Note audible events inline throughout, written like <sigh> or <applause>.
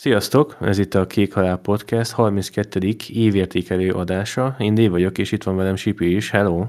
Sziasztok! Ez itt a Kék Halál Podcast 32. évértékelő adása. Én Dév vagyok, és itt van velem Sipi is. Hello!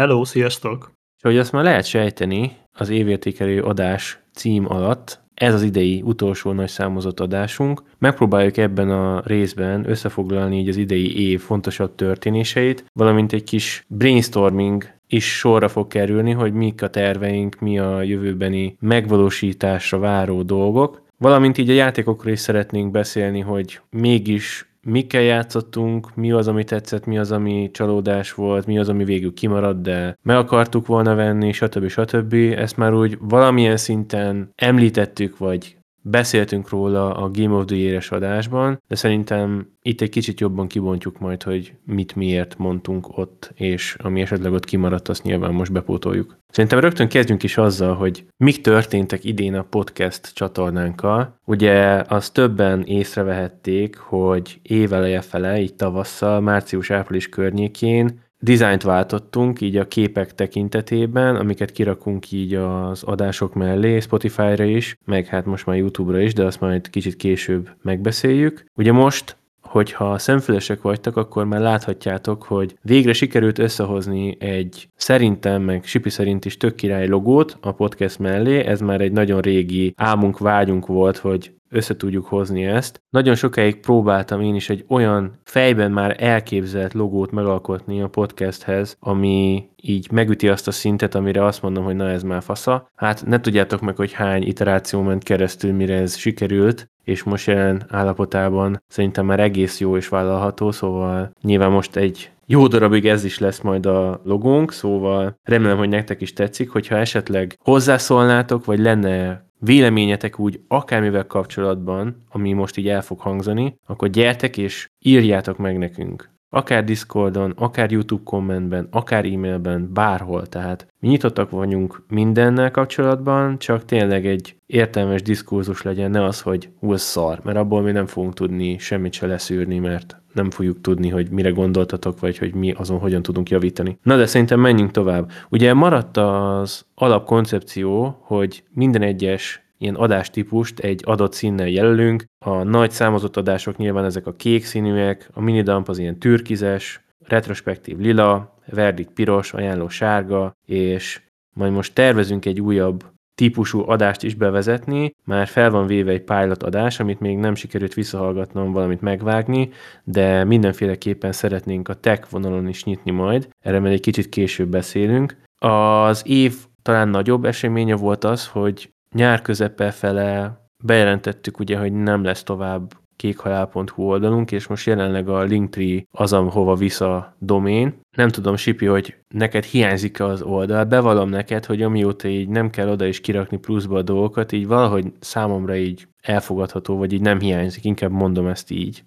Hello, sziasztok! És hogy azt már lehet sejteni, az évértékelő adás cím alatt ez az idei utolsó nagy számozott adásunk. Megpróbáljuk ebben a részben összefoglalni így az idei év fontosabb történéseit, valamint egy kis brainstorming is sorra fog kerülni, hogy mik a terveink, mi a jövőbeni megvalósításra váró dolgok. Valamint így a játékokról is szeretnénk beszélni, hogy mégis mikkel játszottunk, mi az, ami tetszett, mi az, ami csalódás volt, mi az, ami végül kimaradt, de meg akartuk volna venni, stb. stb. Ezt már úgy valamilyen szinten említettük, vagy Beszéltünk róla a Game of the Year-es adásban, de szerintem itt egy kicsit jobban kibontjuk majd, hogy mit miért mondtunk ott, és ami esetleg ott kimaradt, azt nyilván most bepótoljuk. Szerintem rögtön kezdjünk is azzal, hogy mik történtek idén a podcast csatornánkkal. Ugye az többen észrevehették, hogy éveleje fele, így tavasszal, március-április környékén dizájnt váltottunk így a képek tekintetében, amiket kirakunk így az adások mellé, Spotify-ra is, meg hát most már YouTube-ra is, de azt majd kicsit később megbeszéljük. Ugye most hogyha szemfülesek vagytok, akkor már láthatjátok, hogy végre sikerült összehozni egy szerintem, meg Sipi szerint is tök király logót a podcast mellé. Ez már egy nagyon régi álmunk, vágyunk volt, hogy össze tudjuk hozni ezt. Nagyon sokáig próbáltam én is egy olyan fejben már elképzelt logót megalkotni a podcasthez, ami így megüti azt a szintet, amire azt mondom, hogy na ez már fasza. Hát ne tudjátok meg, hogy hány iteráció ment keresztül, mire ez sikerült, és most jelen állapotában szerintem már egész jó és vállalható, szóval nyilván most egy jó darabig ez is lesz majd a logónk, szóval remélem, hogy nektek is tetszik, hogyha esetleg hozzászólnátok, vagy lenne véleményetek úgy akármivel kapcsolatban, ami most így el fog hangzani, akkor gyertek és írjátok meg nekünk. Akár Discordon, akár YouTube kommentben, akár e-mailben, bárhol. Tehát mi nyitottak vagyunk mindennel kapcsolatban, csak tényleg egy értelmes diskurzus legyen, ne az, hogy hú, szar, mert abból mi nem fogunk tudni semmit se leszűrni, mert nem fogjuk tudni, hogy mire gondoltatok, vagy hogy mi azon hogyan tudunk javítani. Na de szerintem menjünk tovább. Ugye maradt az alapkoncepció, hogy minden egyes ilyen adástípust egy adott színnel jelölünk. A nagy számozott adások nyilván ezek a kék színűek, a minidump az ilyen türkizes, retrospektív lila, verdikt piros, ajánló sárga, és majd most tervezünk egy újabb típusú adást is bevezetni, már fel van véve egy pilot adás, amit még nem sikerült visszahallgatnom, valamit megvágni, de mindenféleképpen szeretnénk a tech vonalon is nyitni majd, erre majd egy kicsit később beszélünk. Az év talán nagyobb eseménye volt az, hogy nyár közepe fele bejelentettük ugye, hogy nem lesz tovább kékhalál.hu oldalunk, és most jelenleg a Linktree az, ahova visz a domén. Nem tudom, Sipi, hogy neked hiányzik az oldal. Bevallom neked, hogy amióta így nem kell oda is kirakni pluszba a dolgokat, így valahogy számomra így elfogadható, vagy így nem hiányzik, inkább mondom ezt így.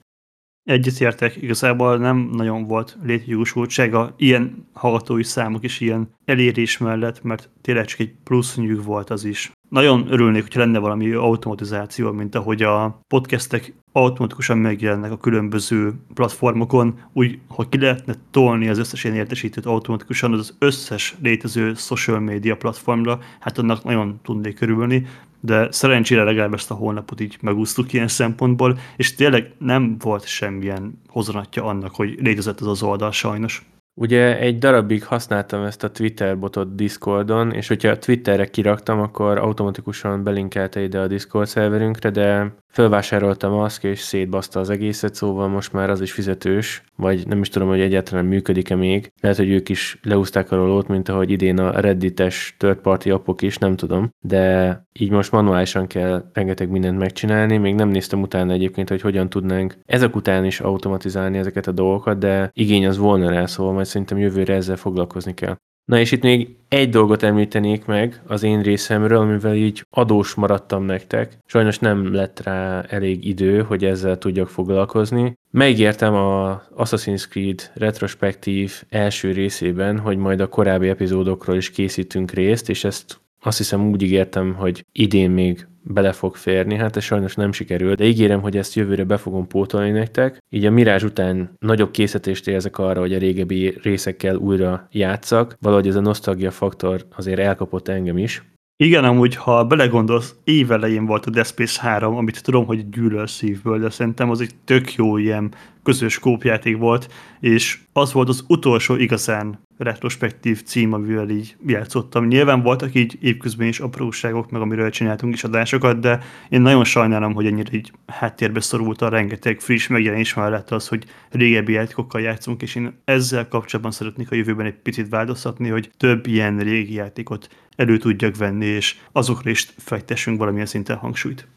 Egyetértek, igazából nem nagyon volt létjogosultsága ilyen hallgatói számok is ilyen elérés mellett, mert tényleg csak egy plusz nyűg volt az is. Nagyon örülnék, hogyha lenne valami automatizáció, mint ahogy a podcastek automatikusan megjelennek a különböző platformokon, úgy, hogy ki lehetne tolni az összes ilyen értesítőt automatikusan az összes létező social media platformra, hát annak nagyon tudnék körülni, de szerencsére legalább ezt a hónapot így megúsztuk ilyen szempontból, és tényleg nem volt semmilyen hozonatja annak, hogy létezett ez az oldal sajnos. Ugye egy darabig használtam ezt a Twitter botot Discordon, és hogyha a Twitterre kiraktam, akkor automatikusan belinkelte ide a Discord szerverünkre, de Fölvásárolta Musk, és szétbaszta az egészet, szóval most már az is fizetős, vagy nem is tudom, hogy egyáltalán működik-e még. Lehet, hogy ők is leúzták a rolót, mint ahogy idén a Reddites third party appok is, nem tudom. De így most manuálisan kell rengeteg mindent megcsinálni, még nem néztem utána egyébként, hogy hogyan tudnánk ezek után is automatizálni ezeket a dolgokat, de igény az volna rá, szóval majd szerintem jövőre ezzel foglalkozni kell. Na és itt még egy dolgot említenék meg az én részemről, amivel így adós maradtam nektek. Sajnos nem lett rá elég idő, hogy ezzel tudjak foglalkozni. Megértem a Assassin's Creed retrospektív első részében, hogy majd a korábbi epizódokról is készítünk részt, és ezt azt hiszem úgy ígértem, hogy idén még bele fog férni, hát ez sajnos nem sikerült, de ígérem, hogy ezt jövőre be fogom pótolni nektek. Így a Mirázs után nagyobb készítést érzek arra, hogy a régebbi részekkel újra játszak. Valahogy ez a nosztalgia faktor azért elkapott engem is. Igen, amúgy, ha belegondolsz, évelején volt a Death Space 3, amit tudom, hogy gyűlöl szívből, de szerintem az egy tök jó ilyen közös kópjáték volt, és az volt az utolsó igazán retrospektív cím, amivel így játszottam. Nyilván voltak így évközben is apróságok, meg amiről csináltunk is adásokat, de én nagyon sajnálom, hogy ennyire így háttérbe szorult a rengeteg friss megjelenés mellett az, hogy régebbi játékokkal játszunk, és én ezzel kapcsolatban szeretnék a jövőben egy picit változtatni, hogy több ilyen régi játékot elő tudjak venni, és azokra is fektessünk valamilyen szinten hangsúlyt.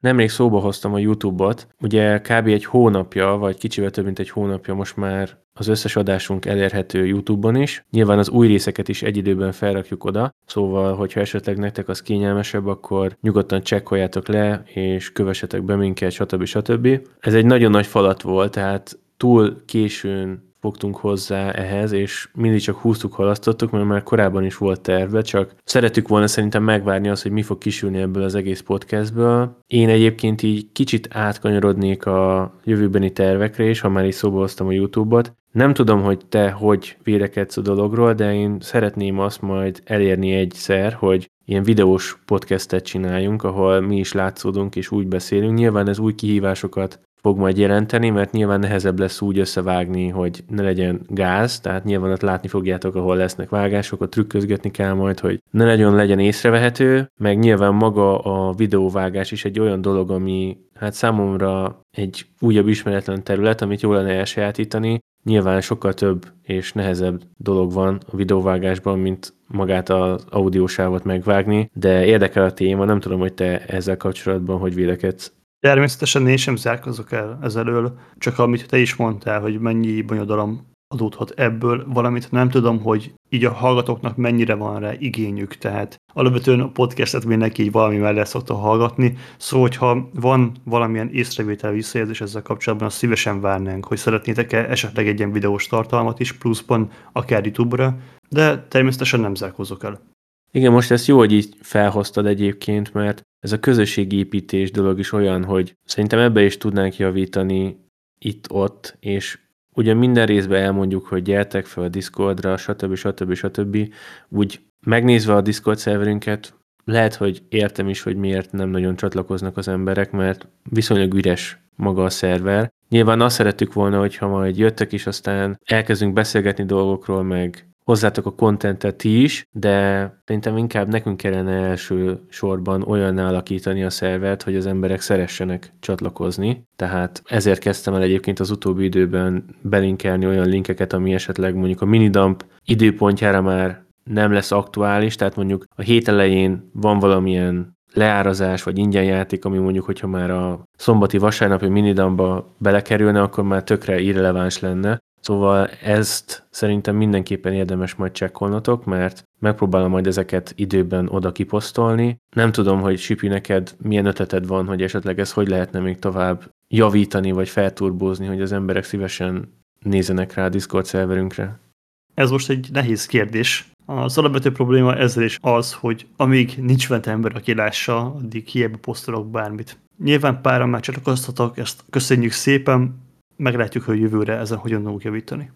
Nemrég szóba hoztam a YouTube-ot, ugye kb. egy hónapja, vagy kicsivel több mint egy hónapja most már az összes adásunk elérhető YouTube-on is. Nyilván az új részeket is egy időben felrakjuk oda, szóval, hogyha esetleg nektek az kényelmesebb, akkor nyugodtan csekkoljátok le, és kövessetek be minket, stb. stb. Ez egy nagyon nagy falat volt, tehát túl későn fogtunk hozzá ehhez, és mindig csak húztuk, halasztottuk, mert már korábban is volt terve, csak szeretük volna szerintem megvárni azt, hogy mi fog kisülni ebből az egész podcastből. Én egyébként így kicsit átkanyarodnék a jövőbeni tervekre is, ha már is szóba hoztam a YouTube-ot. Nem tudom, hogy te hogy vélekedsz a dologról, de én szeretném azt majd elérni egyszer, hogy ilyen videós podcastet csináljunk, ahol mi is látszódunk és úgy beszélünk. Nyilván ez új kihívásokat fog majd jelenteni, mert nyilván nehezebb lesz úgy összevágni, hogy ne legyen gáz, tehát nyilván ott látni fogjátok, ahol lesznek vágások, ott trükközgetni kell majd, hogy ne legyen legyen észrevehető, meg nyilván maga a videóvágás is egy olyan dolog, ami hát számomra egy újabb ismeretlen terület, amit jól lenne elsajátítani. Nyilván sokkal több és nehezebb dolog van a videóvágásban, mint magát az audiósávot megvágni, de érdekel a téma, nem tudom, hogy te ezzel kapcsolatban hogy vélekedsz. Természetesen én sem zárkozok el ezelől, csak amit te is mondtál, hogy mennyi bonyodalom adódhat ebből, valamit nem tudom, hogy így a hallgatóknak mennyire van rá igényük, tehát alapvetően a podcastet mindenki így valami mellett szokta hallgatni, szóval hogyha van valamilyen észrevétel visszajelzés ezzel kapcsolatban, azt szívesen várnánk, hogy szeretnétek-e esetleg egy ilyen videós tartalmat is pluszban, akár YouTube-ra, de természetesen nem zárkozok el. Igen, most ezt jó, hogy így felhoztad egyébként, mert ez a közösségépítés dolog is olyan, hogy szerintem ebbe is tudnánk javítani itt-ott, és ugye minden részben elmondjuk, hogy gyertek fel a Discordra, stb. stb. stb. Úgy megnézve a Discord szerverünket, lehet, hogy értem is, hogy miért nem nagyon csatlakoznak az emberek, mert viszonylag üres maga a szerver. Nyilván azt szerettük volna, hogyha majd jöttek is, aztán elkezdünk beszélgetni dolgokról, meg hozzátok a kontentet is, de szerintem inkább nekünk kellene első sorban olyan alakítani a szervert, hogy az emberek szeressenek csatlakozni. Tehát ezért kezdtem el egyébként az utóbbi időben belinkelni olyan linkeket, ami esetleg mondjuk a minidump időpontjára már nem lesz aktuális, tehát mondjuk a hét elején van valamilyen leárazás vagy ingyen játék, ami mondjuk, hogyha már a szombati vasárnapi minidamba belekerülne, akkor már tökre irreleváns lenne. Szóval ezt szerintem mindenképpen érdemes majd csekkolnotok, mert megpróbálom majd ezeket időben oda kiposztolni. Nem tudom, hogy Sipi neked milyen ötleted van, hogy esetleg ez hogy lehetne még tovább javítani, vagy felturbózni, hogy az emberek szívesen nézenek rá a Discord szerverünkre. Ez most egy nehéz kérdés. Az alapvető probléma ezzel is az, hogy amíg nincs bent ember, aki lássa, addig hiába posztolok bármit. Nyilván páran már csatlakoztatok, ezt köszönjük szépen, meglátjuk, hogy jövőre ezen hogyan tudunk javítani.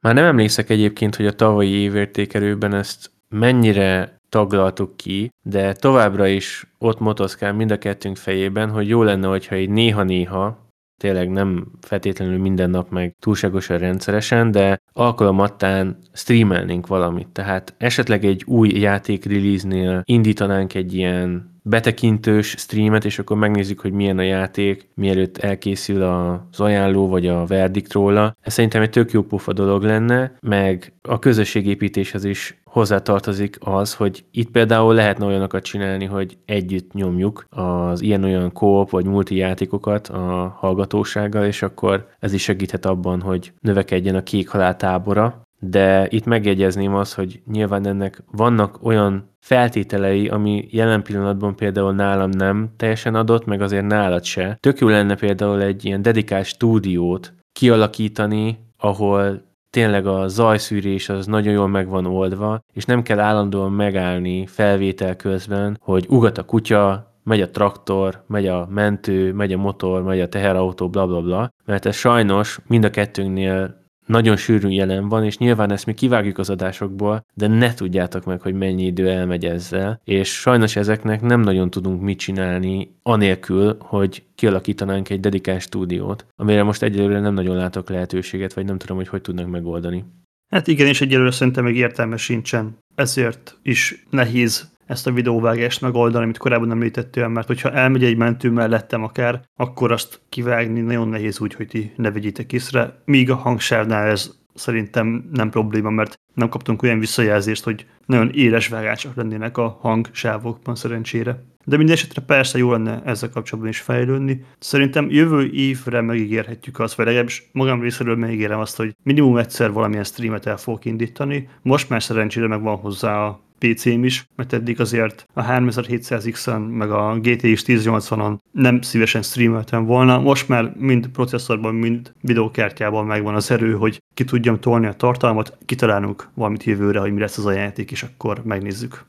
Már nem emlékszek egyébként, hogy a tavalyi évértékelőben ezt mennyire taglaltuk ki, de továbbra is ott motoszkál mind a kettőnk fejében, hogy jó lenne, hogyha így néha-néha, tényleg nem feltétlenül minden nap meg túlságosan rendszeresen, de alkalomattán streamelnénk valamit. Tehát esetleg egy új játék release-nél indítanánk egy ilyen betekintős streamet, és akkor megnézzük, hogy milyen a játék, mielőtt elkészül az ajánló vagy a verdikt róla. Ez szerintem egy tök jó pufa dolog lenne, meg a közösségépítéshez is hozzátartozik az, hogy itt például lehetne olyanokat csinálni, hogy együtt nyomjuk az ilyen-olyan koop vagy multi játékokat a hallgatósággal, és akkor ez is segíthet abban, hogy növekedjen a kék halál tábora, de itt megjegyezném azt, hogy nyilván ennek vannak olyan feltételei, ami jelen pillanatban például nálam nem teljesen adott, meg azért nálad se. Tök jó lenne például egy ilyen dedikált stúdiót kialakítani, ahol tényleg a zajszűrés az nagyon jól meg van oldva, és nem kell állandóan megállni felvétel közben, hogy ugat a kutya, megy a traktor, megy a mentő, megy a motor, megy a teherautó, bla bla bla, mert ez sajnos mind a kettőnknél nagyon sűrűn jelen van, és nyilván ezt mi kivágjuk az adásokból, de ne tudjátok meg, hogy mennyi idő elmegy ezzel, és sajnos ezeknek nem nagyon tudunk mit csinálni, anélkül, hogy kialakítanánk egy dedikált stúdiót, amire most egyelőre nem nagyon látok lehetőséget, vagy nem tudom, hogy hogy tudnak megoldani. Hát igen, és egyelőre szerintem még értelme sincsen. Ezért is nehéz ezt a videóvágást megoldani, amit korábban említettél, mert hogyha elmegy egy mentő mellettem akár, akkor azt kivágni nagyon nehéz úgy, hogy ti ne vegyétek észre, míg a hangsávnál ez szerintem nem probléma, mert nem kaptunk olyan visszajelzést, hogy nagyon éles vágások lennének a hangsávokban szerencsére. De minden esetre persze jó lenne ezzel kapcsolatban is fejlődni. Szerintem jövő évre megígérhetjük azt, vagy legalábbis magam részéről megígérem azt, hogy minimum egyszer valamilyen streamet el fogok indítani. Most már szerencsére meg van hozzá a PC-m is, mert eddig azért a 3700X-en, meg a GTX 1080-on nem szívesen streameltem volna. Most már mind processzorban, mind videókártyában megvan az erő, hogy ki tudjam tolni a tartalmat, kitalálunk valamit jövőre, hogy mi lesz az a játék, és akkor megnézzük.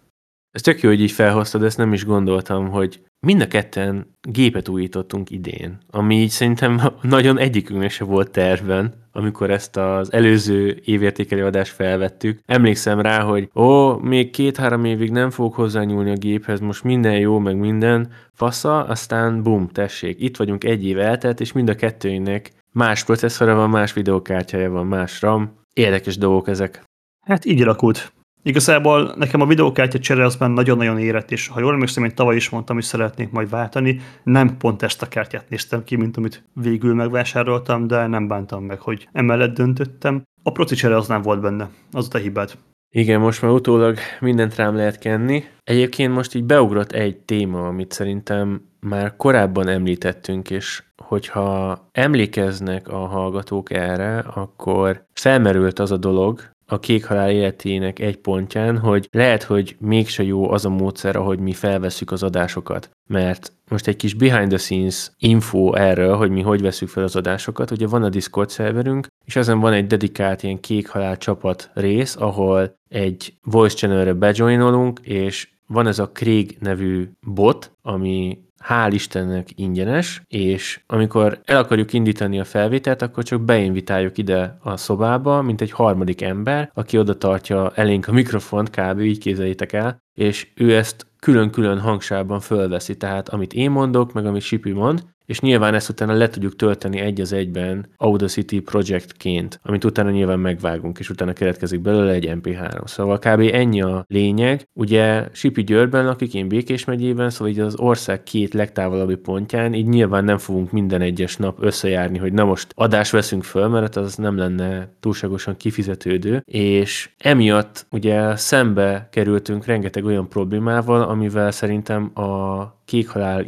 Ez tök jó, hogy így felhoztad, ezt nem is gondoltam, hogy mind a ketten gépet újítottunk idén, ami így szerintem <laughs> nagyon egyikünknek se volt tervben, amikor ezt az előző évértékelő adást felvettük. Emlékszem rá, hogy ó, még két-három évig nem fogok hozzányúlni a géphez, most minden jó, meg minden fasza, aztán bum, tessék, itt vagyunk egy év eltelt, és mind a kettőnek más processzora van, más videókártyája van, más RAM. Érdekes dolgok ezek. Hát így alakult. Igazából nekem a videókártya csere az már nagyon-nagyon érett, és ha jól emlékszem, én tavaly is mondtam, hogy szeretnék majd váltani. Nem pont ezt a kártyát néztem ki, mint amit végül megvásároltam, de nem bántam meg, hogy emellett döntöttem. A proci csere az nem volt benne, az a hibád. Igen, most már utólag mindent rám lehet kenni. Egyébként most így beugrott egy téma, amit szerintem már korábban említettünk, és hogyha emlékeznek a hallgatók erre, akkor felmerült az a dolog, a kék halál életének egy pontján, hogy lehet, hogy mégse jó az a módszer, ahogy mi felveszük az adásokat. Mert most egy kis behind the scenes info erről, hogy mi hogy veszük fel az adásokat. Ugye van a Discord szerverünk, és ezen van egy dedikált ilyen kék halál csapat rész, ahol egy voice channelre bejoinolunk, és van ez a Craig nevű bot, ami hál' Istennek ingyenes, és amikor el akarjuk indítani a felvételt, akkor csak beinvitáljuk ide a szobába, mint egy harmadik ember, aki oda tartja elénk a mikrofont, kb. így képzeljétek el, és ő ezt külön-külön hangsában fölveszi, tehát amit én mondok, meg amit Sipi mond, és nyilván ezt utána le tudjuk tölteni egy az egyben Audacity projektként, amit utána nyilván megvágunk, és utána keletkezik belőle egy MP3. Szóval kb. ennyi a lényeg. Ugye Sipi Győrben lakik, én Békés megyében, szóval így az ország két legtávolabbi pontján, így nyilván nem fogunk minden egyes nap összejárni, hogy na most adás veszünk föl, mert az nem lenne túlságosan kifizetődő, és emiatt ugye szembe kerültünk rengeteg olyan problémával, amivel szerintem a kékhalál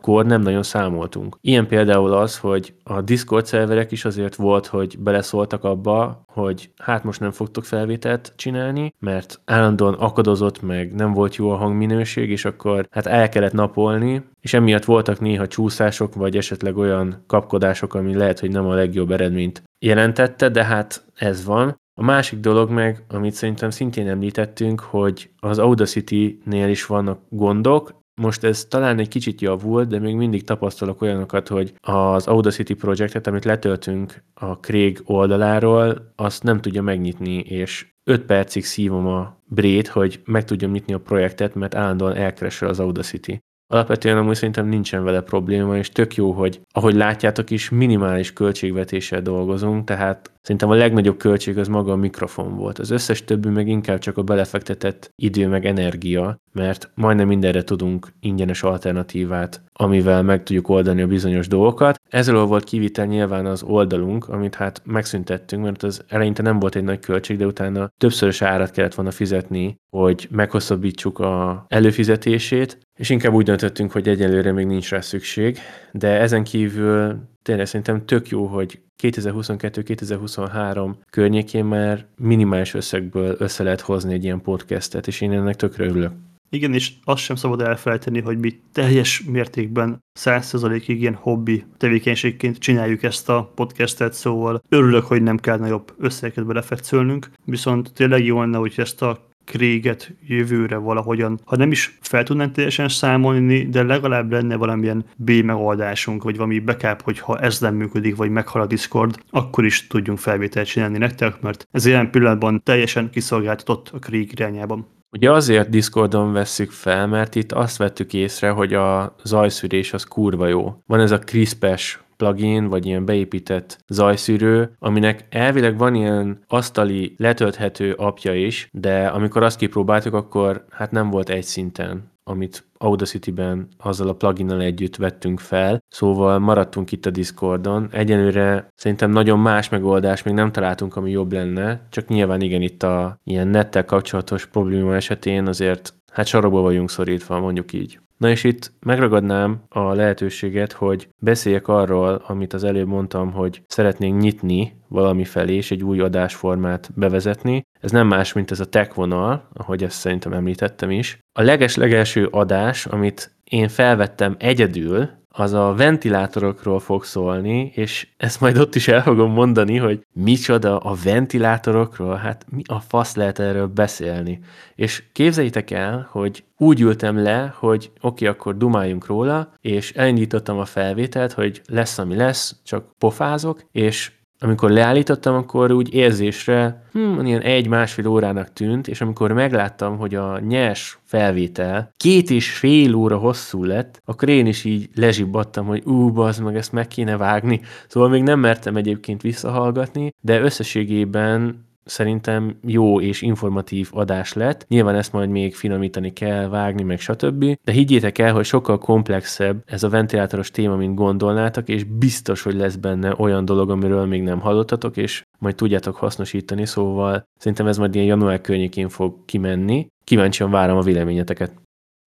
kor nem nagyon számoltunk. Ilyen például az, hogy a Discord szerverek is azért volt, hogy beleszóltak abba, hogy hát most nem fogtok felvételt csinálni, mert állandóan akadozott meg, nem volt jó a hangminőség, és akkor hát el kellett napolni, és emiatt voltak néha csúszások, vagy esetleg olyan kapkodások, ami lehet, hogy nem a legjobb eredményt jelentette, de hát ez van. A másik dolog meg, amit szerintem szintén említettünk, hogy az Audacity-nél is vannak gondok, most ez talán egy kicsit javult, de még mindig tapasztalok olyanokat, hogy az Audacity projektet, amit letöltünk a Craig oldaláról, azt nem tudja megnyitni, és 5 percig szívom a brét, hogy meg tudjam nyitni a projektet, mert állandóan elkeresel az Audacity. Alapvetően amúgy szerintem nincsen vele probléma, és tök jó, hogy ahogy látjátok is, minimális költségvetéssel dolgozunk, tehát szerintem a legnagyobb költség az maga a mikrofon volt. Az összes többi meg inkább csak a belefektetett idő meg energia, mert majdnem mindenre tudunk ingyenes alternatívát, amivel meg tudjuk oldani a bizonyos dolgokat. Ezzel volt kivitel nyilván az oldalunk, amit hát megszüntettünk, mert az eleinte nem volt egy nagy költség, de utána többszörös árat kellett volna fizetni, hogy meghosszabbítsuk a előfizetését, és inkább úgy döntöttünk, hogy egyelőre még nincs rá szükség, de ezen kívül tényleg szerintem tök jó, hogy 2022-2023 környékén már minimális összegből össze lehet hozni egy ilyen podcastet, és én ennek tökre örülök. Igen, és azt sem szabad elfelejteni, hogy mi teljes mértékben 100%-ig ilyen hobbi tevékenységként csináljuk ezt a podcastet, szóval örülök, hogy nem kell nagyobb összegeket belefetszölnünk, viszont tényleg jó lenne, hogy ezt a Kréget jövőre valahogyan, ha nem is fel tudnánk teljesen számolni, de legalább lenne valamilyen B megoldásunk, vagy valami backup, hogy ha ez nem működik, vagy meghal a Discord, akkor is tudjunk felvételt csinálni nektek, mert ez ilyen pillanatban teljesen kiszolgáltatott a Krieg irányában. Ugye azért Discordon vesszük fel, mert itt azt vettük észre, hogy a zajszűrés az kurva jó. Van ez a CRISPES plugin, vagy ilyen beépített zajszűrő, aminek elvileg van ilyen asztali letölthető apja is, de amikor azt kipróbáltuk, akkor hát nem volt egy szinten amit Audacity-ben azzal a pluginnal együtt vettünk fel, szóval maradtunk itt a Discordon. Egyenőre szerintem nagyon más megoldás még nem találtunk, ami jobb lenne, csak nyilván igen, itt a ilyen nettel kapcsolatos probléma esetén azért hát sarokba vagyunk szorítva, mondjuk így. Na és itt megragadnám a lehetőséget, hogy beszéljek arról, amit az előbb mondtam, hogy szeretnénk nyitni valami felé, és egy új adásformát bevezetni. Ez nem más, mint ez a tech vonal, ahogy ezt szerintem említettem is. A leges-legelső adás, amit én felvettem egyedül, az a ventilátorokról fog szólni, és ezt majd ott is el fogom mondani, hogy micsoda a ventilátorokról, hát mi a fasz lehet erről beszélni. És képzeljétek el, hogy úgy ültem le, hogy oké, okay, akkor dumáljunk róla, és elindítottam a felvételt, hogy lesz, ami lesz, csak pofázok, és amikor leállítottam, akkor úgy érzésre hmm, ilyen egy-másfél órának tűnt, és amikor megláttam, hogy a nyers felvétel két és fél óra hosszú lett, akkor én is így lezsibbadtam, hogy ú, bazd meg, ezt meg kéne vágni. Szóval még nem mertem egyébként visszahallgatni, de összességében szerintem jó és informatív adás lett. Nyilván ezt majd még finomítani kell, vágni, meg stb. De higgyétek el, hogy sokkal komplexebb ez a ventilátoros téma, mint gondolnátok, és biztos, hogy lesz benne olyan dolog, amiről még nem hallottatok, és majd tudjátok hasznosítani, szóval szerintem ez majd ilyen január környékén fog kimenni. Kíváncsian várom a véleményeteket.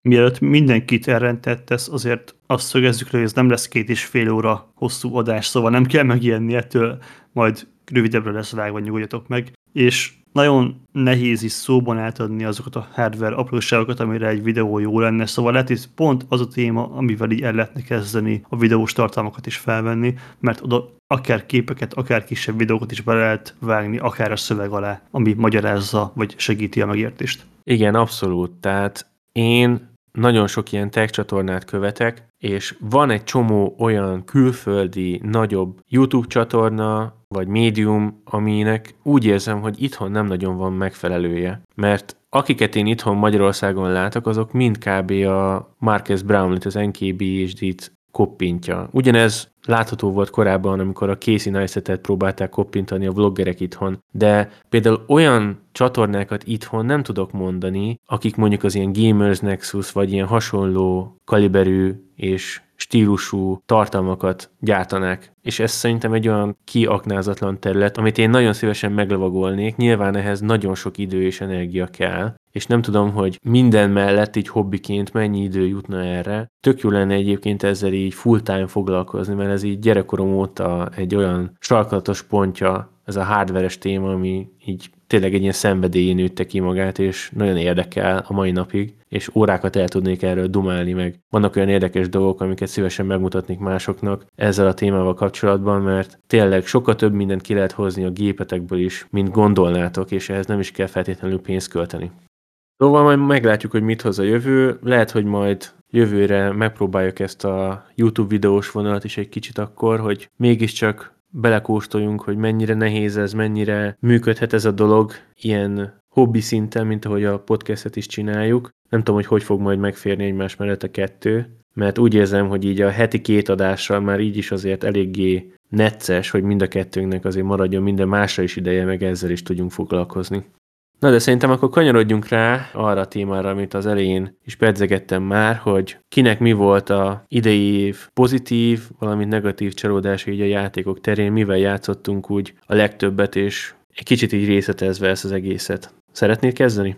Mielőtt mindenkit elrentettesz, azért azt szögezzük hogy ez nem lesz két és fél óra hosszú adás, szóval nem kell megijedni ettől, majd rövidebbre lesz vágva, nyugodjatok meg és nagyon nehéz is szóban átadni azokat a hardware apróságokat, amire egy videó jó lenne, szóval lehet, hogy pont az a téma, amivel így el lehetne kezdeni a videós tartalmakat is felvenni, mert oda akár képeket, akár kisebb videókat is be lehet vágni, akár a szöveg alá, ami magyarázza, vagy segíti a megértést. Igen, abszolút. Tehát én nagyon sok ilyen tech csatornát követek, és van egy csomó olyan külföldi, nagyobb YouTube csatorna, vagy médium, aminek úgy érzem, hogy itthon nem nagyon van megfelelője. Mert akiket én itthon Magyarországon látok, azok mind kb. a Marcus Brownlee-t, az NKBHD-t koppintja. Ugyanez látható volt korábban, amikor a Casey Neistat-et próbálták koppintani a vloggerek itthon, de például olyan csatornákat itthon nem tudok mondani, akik mondjuk az ilyen Gamers Nexus, vagy ilyen hasonló kaliberű és stílusú tartalmakat gyártanák. És ez szerintem egy olyan kiaknázatlan terület, amit én nagyon szívesen meglovagolnék. Nyilván ehhez nagyon sok idő és energia kell, és nem tudom, hogy minden mellett így hobbiként mennyi idő jutna erre. Tök jó lenne egyébként ezzel így full-time foglalkozni, mert ez így gyerekkorom óta egy olyan sarkalatos pontja, ez a hardveres téma, ami így tényleg egy ilyen szenvedélyi nőtte ki magát, és nagyon érdekel a mai napig, és órákat el tudnék erről dumálni meg. Vannak olyan érdekes dolgok, amiket szívesen megmutatnék másoknak ezzel a témával kapcsolatban, mert tényleg sokkal több mindent ki lehet hozni a gépetekből is, mint gondolnátok, és ehhez nem is kell feltétlenül pénzt költeni. Szóval majd meglátjuk, hogy mit hoz a jövő. Lehet, hogy majd jövőre megpróbáljuk ezt a YouTube videós vonalat is egy kicsit akkor, hogy mégiscsak belekóstoljunk, hogy mennyire nehéz ez, mennyire működhet ez a dolog ilyen hobbi szinten, mint ahogy a podcastet is csináljuk. Nem tudom, hogy hogy fog majd megférni egymás mellett a kettő, mert úgy érzem, hogy így a heti két adással már így is azért eléggé necces, hogy mind a kettőnknek azért maradjon minden másra is ideje, meg ezzel is tudjunk foglalkozni. Na de szerintem akkor kanyarodjunk rá arra a témára, amit az elején is pedzegettem már, hogy kinek mi volt a idei év pozitív, valamint negatív csalódása így a játékok terén, mivel játszottunk úgy a legtöbbet, és egy kicsit így részletezve ezt az egészet. Szeretnéd kezdeni?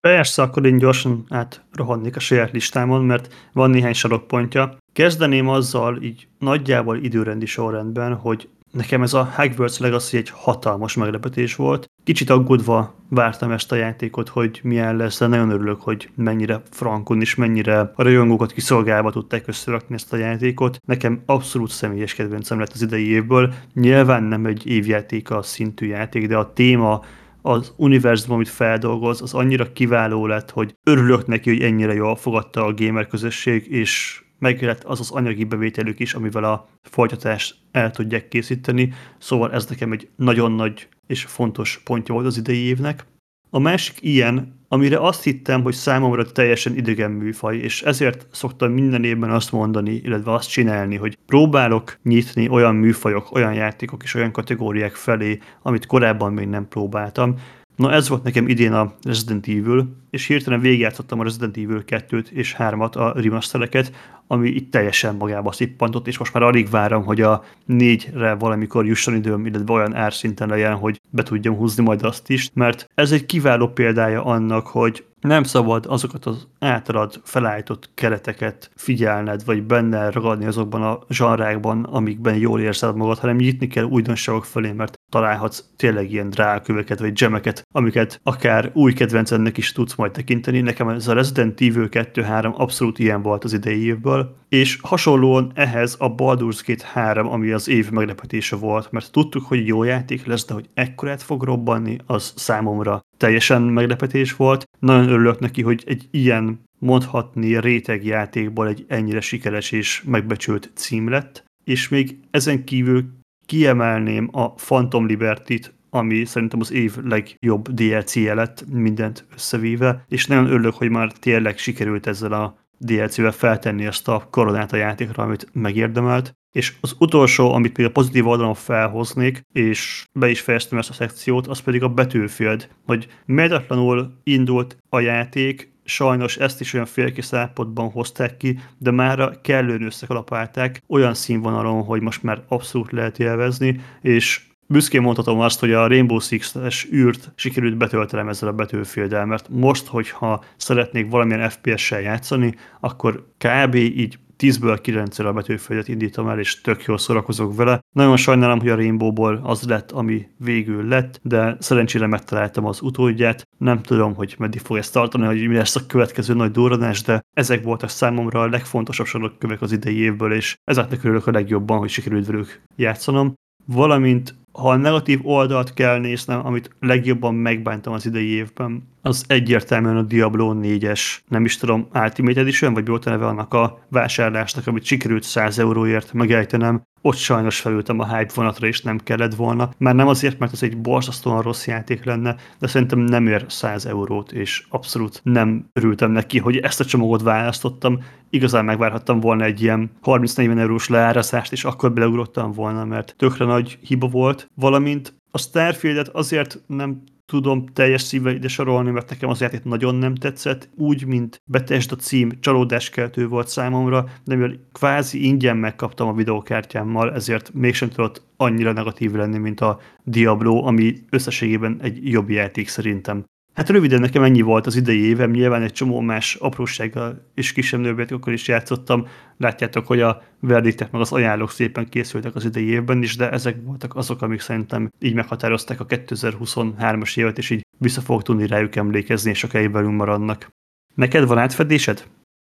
Persze, akkor én gyorsan átrohannék a saját listámon, mert van néhány sarokpontja. Kezdeném azzal így nagyjából időrendi sorrendben, hogy Nekem ez a Hogwarts Legacy egy hatalmas meglepetés volt. Kicsit aggódva vártam ezt a játékot, hogy milyen lesz, de nagyon örülök, hogy mennyire frankon és mennyire a rajongókat kiszolgálva tudták összerakni ezt a játékot. Nekem abszolút személyes kedvencem lett az idei évből. Nyilván nem egy évjátéka szintű játék, de a téma az univerzum, amit feldolgoz, az annyira kiváló lett, hogy örülök neki, hogy ennyire jól fogadta a gamer közösség, és megjött az az anyagi bevételük is, amivel a folytatást el tudják készíteni, szóval ez nekem egy nagyon nagy és fontos pontja volt az idei évnek. A másik ilyen, amire azt hittem, hogy számomra teljesen idegen műfaj, és ezért szoktam minden évben azt mondani, illetve azt csinálni, hogy próbálok nyitni olyan műfajok, olyan játékok és olyan kategóriák felé, amit korábban még nem próbáltam. Na ez volt nekem idén a Resident Evil, és hirtelen végigjátszottam a Resident Evil 2-t és 3-at, a remastereket, ami itt teljesen magába szippantott, és most már alig várom, hogy a négyre valamikor jusson időm, illetve olyan árszinten legyen, hogy be tudjam húzni majd azt is, mert ez egy kiváló példája annak, hogy nem szabad azokat az általad felállított kereteket figyelned, vagy benne ragadni azokban a zsanrákban, amikben jól érzed magad, hanem nyitni kell újdonságok felé, mert találhatsz tényleg ilyen drágköveket, vagy gemeket, amiket akár új kedvencednek is tudsz majd tekinteni. Nekem ez a Resident Evil 2-3 abszolút ilyen volt az idei évből, és hasonlóan ehhez a Baldur's Gate 3, ami az év meglepetése volt, mert tudtuk, hogy jó játék lesz, de hogy ekkorát fog robbanni, az számomra teljesen meglepetés volt. Nagyon örülök neki, hogy egy ilyen mondhatni rétegjátékból egy ennyire sikeres és megbecsült cím lett, és még ezen kívül kiemelném a Phantom Liberty-t, ami szerintem az év legjobb DLC-je lett mindent összevíve, és nagyon örülök, hogy már tényleg sikerült ezzel a DLC-vel feltenni ezt a koronát a játékra, amit megérdemelt. És az utolsó, amit a pozitív oldalon felhoznék, és be is fejeztem ezt a szekciót, az pedig a Battlefield, hogy méltatlanul indult a játék, sajnos ezt is olyan félkész állapotban hozták ki, de már kellően összekalapálták olyan színvonalon, hogy most már abszolút lehet élvezni, és büszkén mondhatom azt, hogy a Rainbow Six-es űrt sikerült betöltenem ezzel a battlefield mert most, hogyha szeretnék valamilyen FPS-sel játszani, akkor kb. így 10-ből 9-re a betűföldet indítom el, és tök jól szórakozok vele. Nagyon sajnálom, hogy a Rainbowból az lett, ami végül lett, de szerencsére megtaláltam az utódját. Nem tudom, hogy meddig fog ezt tartani, hogy mi lesz a következő nagy durranás, de ezek voltak számomra a legfontosabb sarokkövek az idei évből, és ezeknek örülök a legjobban, hogy sikerült velük játszanom. Valamint ha a negatív oldalt kell néznem, amit legjobban megbántam az idei évben, az egyértelműen a Diablo 4-es, nem is tudom, Ultimate Edition, vagy volt a neve annak a vásárlásnak, amit sikerült 100 euróért megejtenem, ott sajnos felültem a hype vonatra, és nem kellett volna. Már nem azért, mert ez egy borzasztóan rossz játék lenne, de szerintem nem ér 100 eurót, és abszolút nem örültem neki, hogy ezt a csomagot választottam. Igazán megvárhattam volna egy ilyen 30-40 eurós leárazást, és akkor beleugrottam volna, mert tökre nagy hiba volt, valamint a Starfieldet azért nem tudom teljes szívvel ide sorolni, mert nekem az játék nagyon nem tetszett, úgy, mint Bethesda cím csalódáskeltő volt számomra, de mivel kvázi ingyen megkaptam a videókártyámmal, ezért mégsem tudott annyira negatív lenni, mint a Diablo, ami összességében egy jobb játék szerintem. Hát röviden nekem ennyi volt az idei évem, nyilván egy csomó más aprósággal és kisebb akkor is játszottam. Látjátok, hogy a verdiktek meg az ajánlók szépen készültek az idei évben is, de ezek voltak azok, amik szerintem így meghatározták a 2023-as évet, és így vissza fogok tudni rájuk emlékezni, és a velünk maradnak. Neked van átfedésed?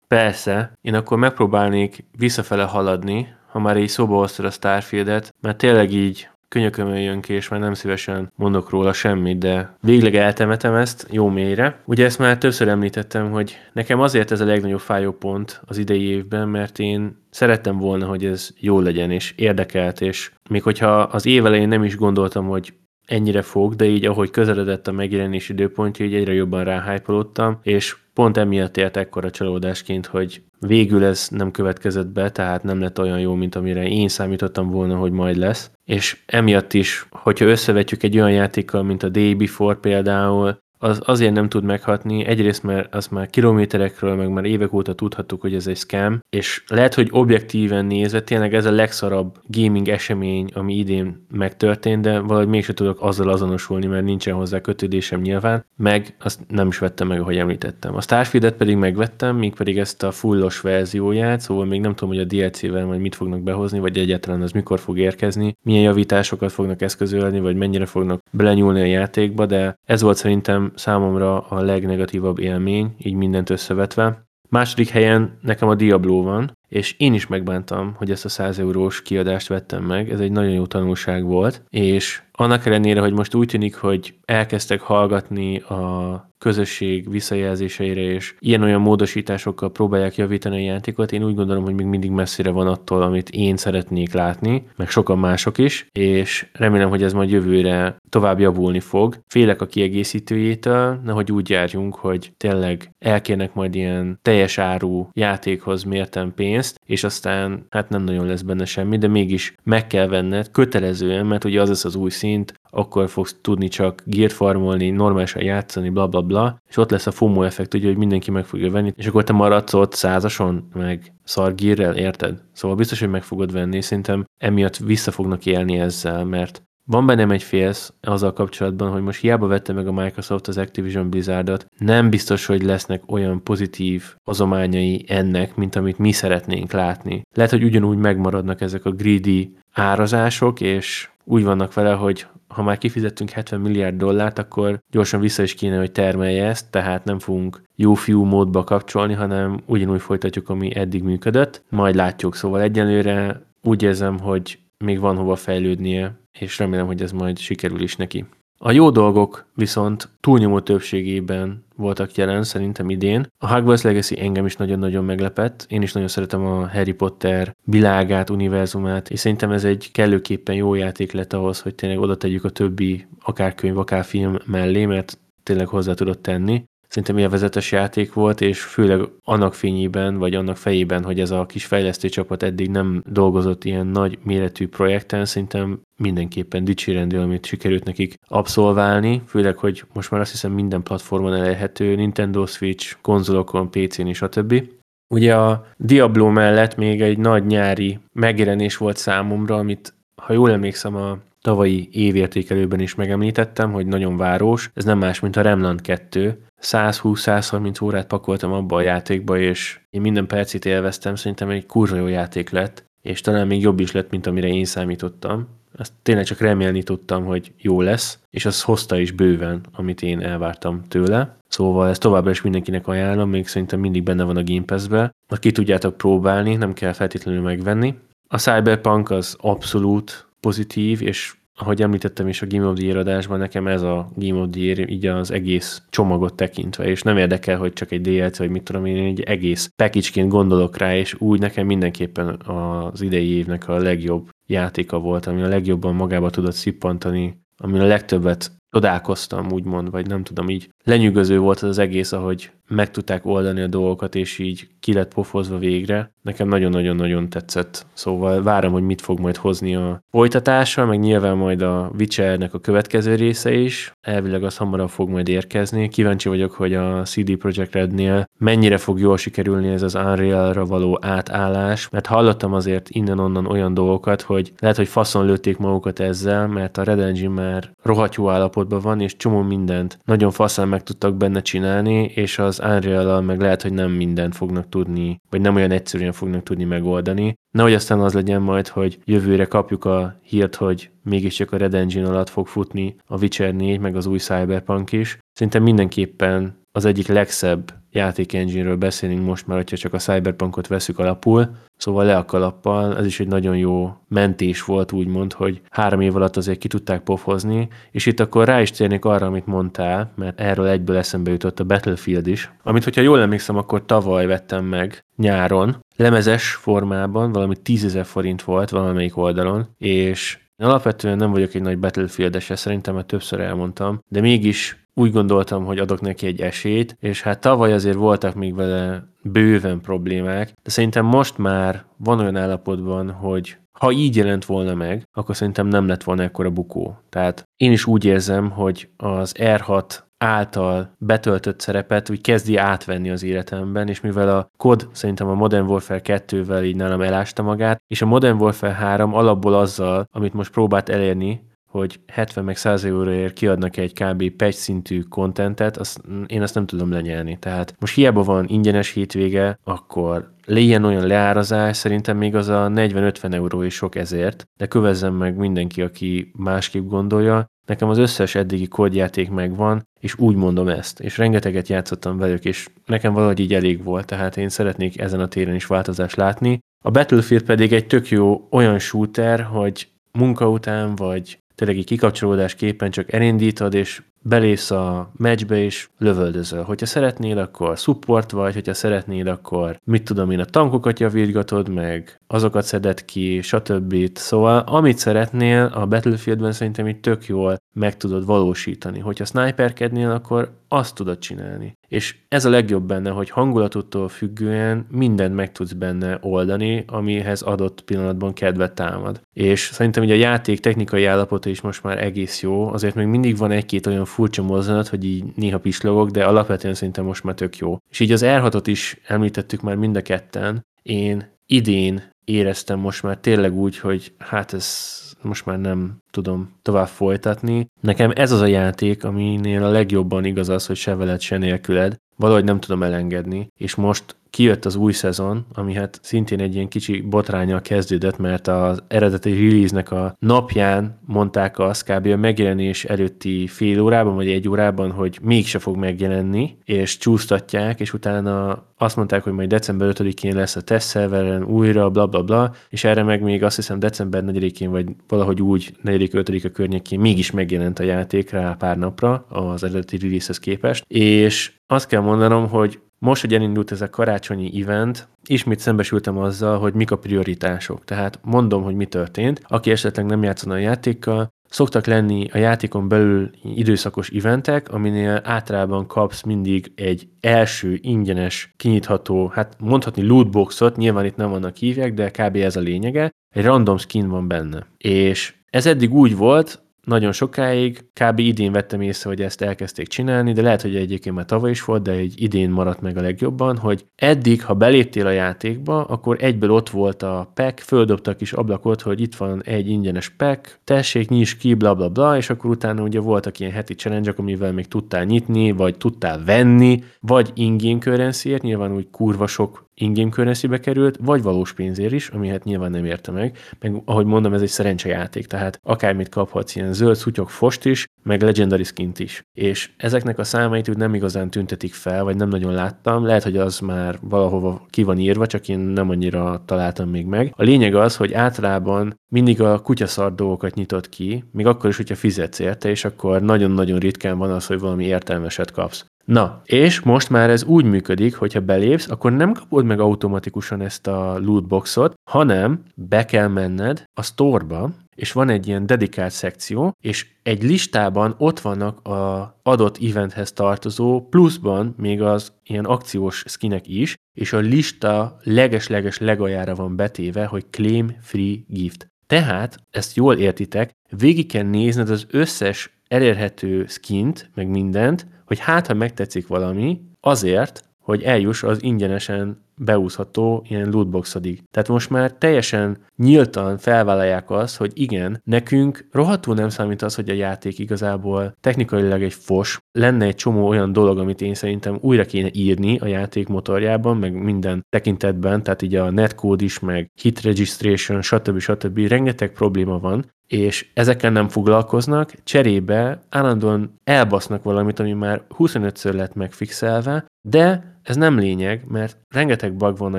Persze, én akkor megpróbálnék visszafele haladni, ha már így szóba hoztad a Starfieldet, mert tényleg így könyökömön jön ki, és már nem szívesen mondok róla semmit, de végleg eltemetem ezt jó mélyre. Ugye ezt már többször említettem, hogy nekem azért ez a legnagyobb fájó pont az idei évben, mert én szerettem volna, hogy ez jó legyen, és érdekelt, és még hogyha az év elején nem is gondoltam, hogy ennyire fog, de így ahogy közeledett a megjelenés időpontja, így egyre jobban ráhájpolódtam, és pont emiatt ért ekkora csalódásként, hogy végül ez nem következett be, tehát nem lett olyan jó, mint amire én számítottam volna, hogy majd lesz. És emiatt is, hogyha összevetjük egy olyan játékkal, mint a Day Before például, az azért nem tud meghatni, egyrészt mert azt már kilométerekről, meg már évek óta tudhattuk, hogy ez egy scam, és lehet, hogy objektíven nézve tényleg ez a legszarabb gaming esemény, ami idén megtörtént, de valahogy mégsem tudok azzal azonosulni, mert nincsen hozzá kötődésem nyilván, meg azt nem is vettem meg, ahogy említettem. A Starfield-et pedig megvettem, még pedig ezt a fullos verzióját, szóval még nem tudom, hogy a DLC-vel majd mit fognak behozni, vagy egyáltalán az mikor fog érkezni, milyen javításokat fognak eszközölni, vagy mennyire fognak belenyúlni a játékba, de ez volt szerintem számomra a legnegatívabb élmény, így mindent összevetve. Második helyen nekem a Diablo van, és én is megbántam, hogy ezt a 100 eurós kiadást vettem meg, ez egy nagyon jó tanulság volt, és annak ellenére, hogy most úgy tűnik, hogy elkezdtek hallgatni a közösség visszajelzéseire, és ilyen-olyan módosításokkal próbálják javítani a játékot, én úgy gondolom, hogy még mindig messzire van attól, amit én szeretnék látni, meg sokan mások is, és remélem, hogy ez majd jövőre tovább javulni fog. Félek a kiegészítőjétől, nehogy úgy járjunk, hogy tényleg elkérnek majd ilyen teljes áru játékhoz mértem pénzt, és aztán hát nem nagyon lesz benne semmi, de mégis meg kell venned kötelezően, mert ugye az lesz az új szint, akkor fogsz tudni csak gear farmolni, normálisan játszani, bla bla bla, és ott lesz a FOMO effekt, ugye, hogy mindenki meg fogja venni, és akkor te maradsz ott százason, meg szargírrel, érted? Szóval biztos, hogy meg fogod venni, szerintem emiatt vissza fognak élni ezzel, mert van bennem egy félsz azzal kapcsolatban, hogy most hiába vette meg a Microsoft az Activision Blizzardot, nem biztos, hogy lesznek olyan pozitív hozományai ennek, mint amit mi szeretnénk látni. Lehet, hogy ugyanúgy megmaradnak ezek a greedy árazások, és úgy vannak vele, hogy ha már kifizettünk 70 milliárd dollárt, akkor gyorsan vissza is kéne, hogy termelje ezt, tehát nem fogunk jó fiú módba kapcsolni, hanem ugyanúgy folytatjuk, ami eddig működött. Majd látjuk, szóval egyelőre úgy érzem, hogy még van hova fejlődnie, és remélem, hogy ez majd sikerül is neki. A jó dolgok viszont túlnyomó többségében voltak jelen szerintem idén. A Hogwarts Legacy engem is nagyon-nagyon meglepett. Én is nagyon szeretem a Harry Potter világát, univerzumát, és szerintem ez egy kellőképpen jó játék lett ahhoz, hogy tényleg oda tegyük a többi akár könyv, akár film mellé, mert tényleg hozzá tudott tenni szerintem élvezetes játék volt, és főleg annak fényében, vagy annak fejében, hogy ez a kis fejlesztő csapat eddig nem dolgozott ilyen nagy méretű projekten, szerintem mindenképpen dicsérendő, amit sikerült nekik abszolválni, főleg, hogy most már azt hiszem minden platformon elérhető, Nintendo Switch, konzolokon, PC-n és a többi. Ugye a Diablo mellett még egy nagy nyári megjelenés volt számomra, amit ha jól emlékszem, a tavalyi évértékelőben is megemlítettem, hogy nagyon város. Ez nem más, mint a Remnant 2, 120-130 órát pakoltam abba a játékba, és én minden percét élveztem, szerintem egy kurva jó játék lett, és talán még jobb is lett, mint amire én számítottam. Ezt tényleg csak remélni tudtam, hogy jó lesz, és az hozta is bőven, amit én elvártam tőle. Szóval ezt továbbra is mindenkinek ajánlom, még szerintem mindig benne van a Game Pass-be. Ha ki tudjátok próbálni, nem kell feltétlenül megvenni. A Cyberpunk az abszolút pozitív, és ahogy említettem is a Game of the Year adásban, nekem ez a Game of the Year így az egész csomagot tekintve, és nem érdekel, hogy csak egy DLC, vagy mit tudom én, egy egész package gondolok rá, és úgy nekem mindenképpen az idei évnek a legjobb játéka volt, ami a legjobban magába tudott szippantani, ami a legtöbbet csodálkoztam, úgymond, vagy nem tudom, így lenyűgöző volt az, az egész, ahogy meg tudták oldani a dolgokat, és így ki lett pofozva végre. Nekem nagyon-nagyon-nagyon tetszett. Szóval várom, hogy mit fog majd hozni a folytatása, meg nyilván majd a Witchernek a következő része is. Elvileg az hamarabb fog majd érkezni. Kíváncsi vagyok, hogy a CD Projekt Rednél mennyire fog jól sikerülni ez az Unreal-ra való átállás, mert hallottam azért innen-onnan olyan dolgokat, hogy lehet, hogy faszon lőtték magukat ezzel, mert a Red Engine már rohadt jó állapotban van, és csomó mindent nagyon faszán meg tudtak benne csinálni, és az unreal meg lehet, hogy nem mindent fognak tudni, vagy nem olyan egyszerűen fognak tudni megoldani. Nehogy aztán az legyen majd, hogy jövőre kapjuk a hírt, hogy mégiscsak a Red Engine alatt fog futni a Witcher 4, meg az új Cyberpunk is. Szerintem mindenképpen az egyik legszebb játék engine-ről beszélünk most már, hogyha csak a Cyberpunkot veszük alapul, Szóval le a kalappal, ez is egy nagyon jó mentés volt, úgymond, hogy három év alatt azért ki tudták pofozni, és itt akkor rá is térnék arra, amit mondtál, mert erről egyből eszembe jutott a Battlefield is, amit, hogyha jól emlékszem, akkor tavaly vettem meg nyáron, lemezes formában, valami 10 forint volt valamelyik oldalon, és alapvetően nem vagyok egy nagy battlefield szerintem már többször elmondtam, de mégis úgy gondoltam, hogy adok neki egy esélyt, és hát tavaly azért voltak még vele bőven problémák, de szerintem most már van olyan állapotban, hogy ha így jelent volna meg, akkor szerintem nem lett volna ekkora bukó. Tehát én is úgy érzem, hogy az R6 által betöltött szerepet úgy kezdi átvenni az életemben, és mivel a kod szerintem a Modern Warfare 2-vel így nálam elásta magát, és a Modern Warfare 3 alapból azzal, amit most próbált elérni, hogy 70 meg 100 euróért kiadnak egy kb. patch szintű kontentet, azt, én azt nem tudom lenyelni. Tehát most hiába van ingyenes hétvége, akkor legyen olyan leárazás, szerintem még az a 40-50 euró is sok ezért, de kövezzen meg mindenki, aki másképp gondolja. Nekem az összes eddigi kódjáték megvan, és úgy mondom ezt, és rengeteget játszottam velük, és nekem valahogy így elég volt, tehát én szeretnék ezen a téren is változást látni. A Battlefield pedig egy tök jó olyan shooter, hogy munka után, vagy tényleg egy kikapcsolódásképpen csak elindítod, és belész a meccsbe és lövöldözöl. Hogyha szeretnél, akkor support vagy, hogyha szeretnél, akkor mit tudom én, a tankokat javítgatod meg, azokat szeded ki, stb. Szóval amit szeretnél, a Battlefieldben szerintem így tök jól meg tudod valósítani. Hogyha sniperkednél, akkor azt tudod csinálni. És ez a legjobb benne, hogy hangulatuttól függően mindent meg tudsz benne oldani, amihez adott pillanatban kedvet támad. És szerintem ugye a játék technikai állapota is most már egész jó, azért még mindig van egy-két olyan furcsa mozzanat, hogy így néha pislogok, de alapvetően szerintem most már tök jó. És így az r is említettük már mind a ketten. Én idén éreztem most már tényleg úgy, hogy hát ez most már nem tudom tovább folytatni. Nekem ez az a játék, aminél a legjobban igaz az, hogy se veled, se nélküled. Valahogy nem tudom elengedni, és most kijött az új szezon, ami hát szintén egy ilyen kicsi botrányal kezdődött, mert az eredeti release-nek a napján mondták azt kb. a megjelenés előtti fél órában vagy egy órában, hogy mégse fog megjelenni, és csúsztatják, és utána azt mondták, hogy majd december 5-én lesz a tesztszerveren újra, bla bla bla, és erre meg még azt hiszem december 4-én, vagy valahogy úgy 4-5 a környékén mégis megjelent a játék rá pár napra az eredeti release képest, és azt kell mondanom, hogy most, hogy elindult ez a karácsonyi event, ismét szembesültem azzal, hogy mik a prioritások. Tehát mondom, hogy mi történt. Aki esetleg nem játszana a játékkal, szoktak lenni a játékon belül időszakos eventek, aminél általában kapsz mindig egy első ingyenes, kinyitható, hát mondhatni lootboxot, nyilván itt nem vannak hívják, de kb. ez a lényege, egy random skin van benne. És ez eddig úgy volt, nagyon sokáig, kb. idén vettem észre, hogy ezt elkezdték csinálni, de lehet, hogy egyébként már tavaly is volt, de egy idén maradt meg a legjobban, hogy eddig, ha beléptél a játékba, akkor egyből ott volt a pack, földobtak is ablakot, hogy itt van egy ingyenes pack, tessék, nyis ki, bla bla bla, és akkor utána ugye voltak ilyen heti challenge amivel még tudtál nyitni, vagy tudtál venni, vagy ingame currency nyilván úgy kurva sok ingame currency került, vagy valós pénzért is, ami hát nyilván nem érte meg. Meg ahogy mondom, ez egy szerencsejáték, tehát akármit kaphatsz, ilyen zöld szutyok fost is, meg legendary skint is. És ezeknek a számait úgy nem igazán tüntetik fel, vagy nem nagyon láttam. Lehet, hogy az már valahova ki van írva, csak én nem annyira találtam még meg. A lényeg az, hogy általában mindig a kutyaszar dolgokat nyitott ki, még akkor is, hogyha fizetsz érte, és akkor nagyon-nagyon ritkán van az, hogy valami értelmeset kapsz. Na, és most már ez úgy működik, hogyha belépsz, akkor nem kapod meg automatikusan ezt a lootboxot, hanem be kell menned a storeba, és van egy ilyen dedikált szekció, és egy listában ott vannak a adott eventhez tartozó, pluszban még az ilyen akciós skinek is, és a lista leges-leges legajára van betéve, hogy claim free gift. Tehát, ezt jól értitek, végig kell nézned az összes elérhető skint, meg mindent, hogy hát, ha megtetszik valami, azért, hogy eljuss az ingyenesen beúszható ilyen lootboxodig. Tehát most már teljesen nyíltan felvállalják azt, hogy igen, nekünk rohadtul nem számít az, hogy a játék igazából technikailag egy fos, lenne egy csomó olyan dolog, amit én szerintem újra kéne írni a játék motorjában, meg minden tekintetben, tehát így a netcode is, meg hit registration, stb. stb. rengeteg probléma van, és ezekkel nem foglalkoznak, cserébe állandóan elbasznak valamit, ami már 25-ször lett megfixelve, de ez nem lényeg, mert rengeteg bug van a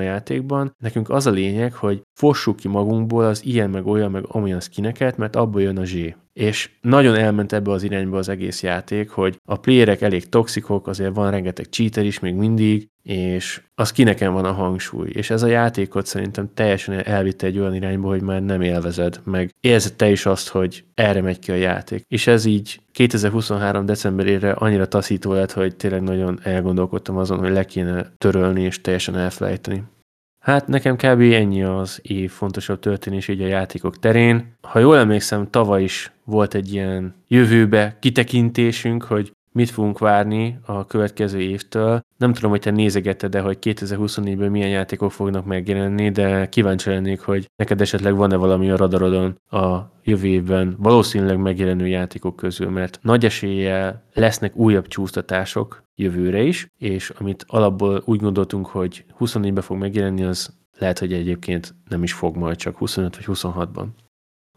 játékban, nekünk az a lényeg, hogy fossuk ki magunkból az ilyen, meg olyan, meg amolyan skineket, mert abból jön a zsé. És nagyon elment ebbe az irányba az egész játék, hogy a playerek elég toxikok, azért van rengeteg cheater is még mindig, és az kineken van a hangsúly, és ez a játékot szerintem teljesen elvitte egy olyan irányba, hogy már nem élvezed, meg érzed te is azt, hogy erre megy ki a játék. És ez így 2023. decemberére annyira taszító lett, hogy tényleg nagyon elgondolkodtam azon, hogy le kéne törölni és teljesen elfelejteni. Hát nekem kb. ennyi az év fontosabb történés így a játékok terén. Ha jól emlékszem, tavaly is volt egy ilyen jövőbe kitekintésünk, hogy mit fogunk várni a következő évtől. Nem tudom, hogy te nézegetted, de hogy 2024-ben milyen játékok fognak megjelenni, de kíváncsi lennék, hogy neked esetleg van-e valami a radarodon a jövő évben valószínűleg megjelenő játékok közül, mert nagy eséllyel lesznek újabb csúsztatások jövőre is, és amit alapból úgy gondoltunk, hogy 24-ben fog megjelenni, az lehet, hogy egyébként nem is fog majd, csak 25 vagy 26-ban.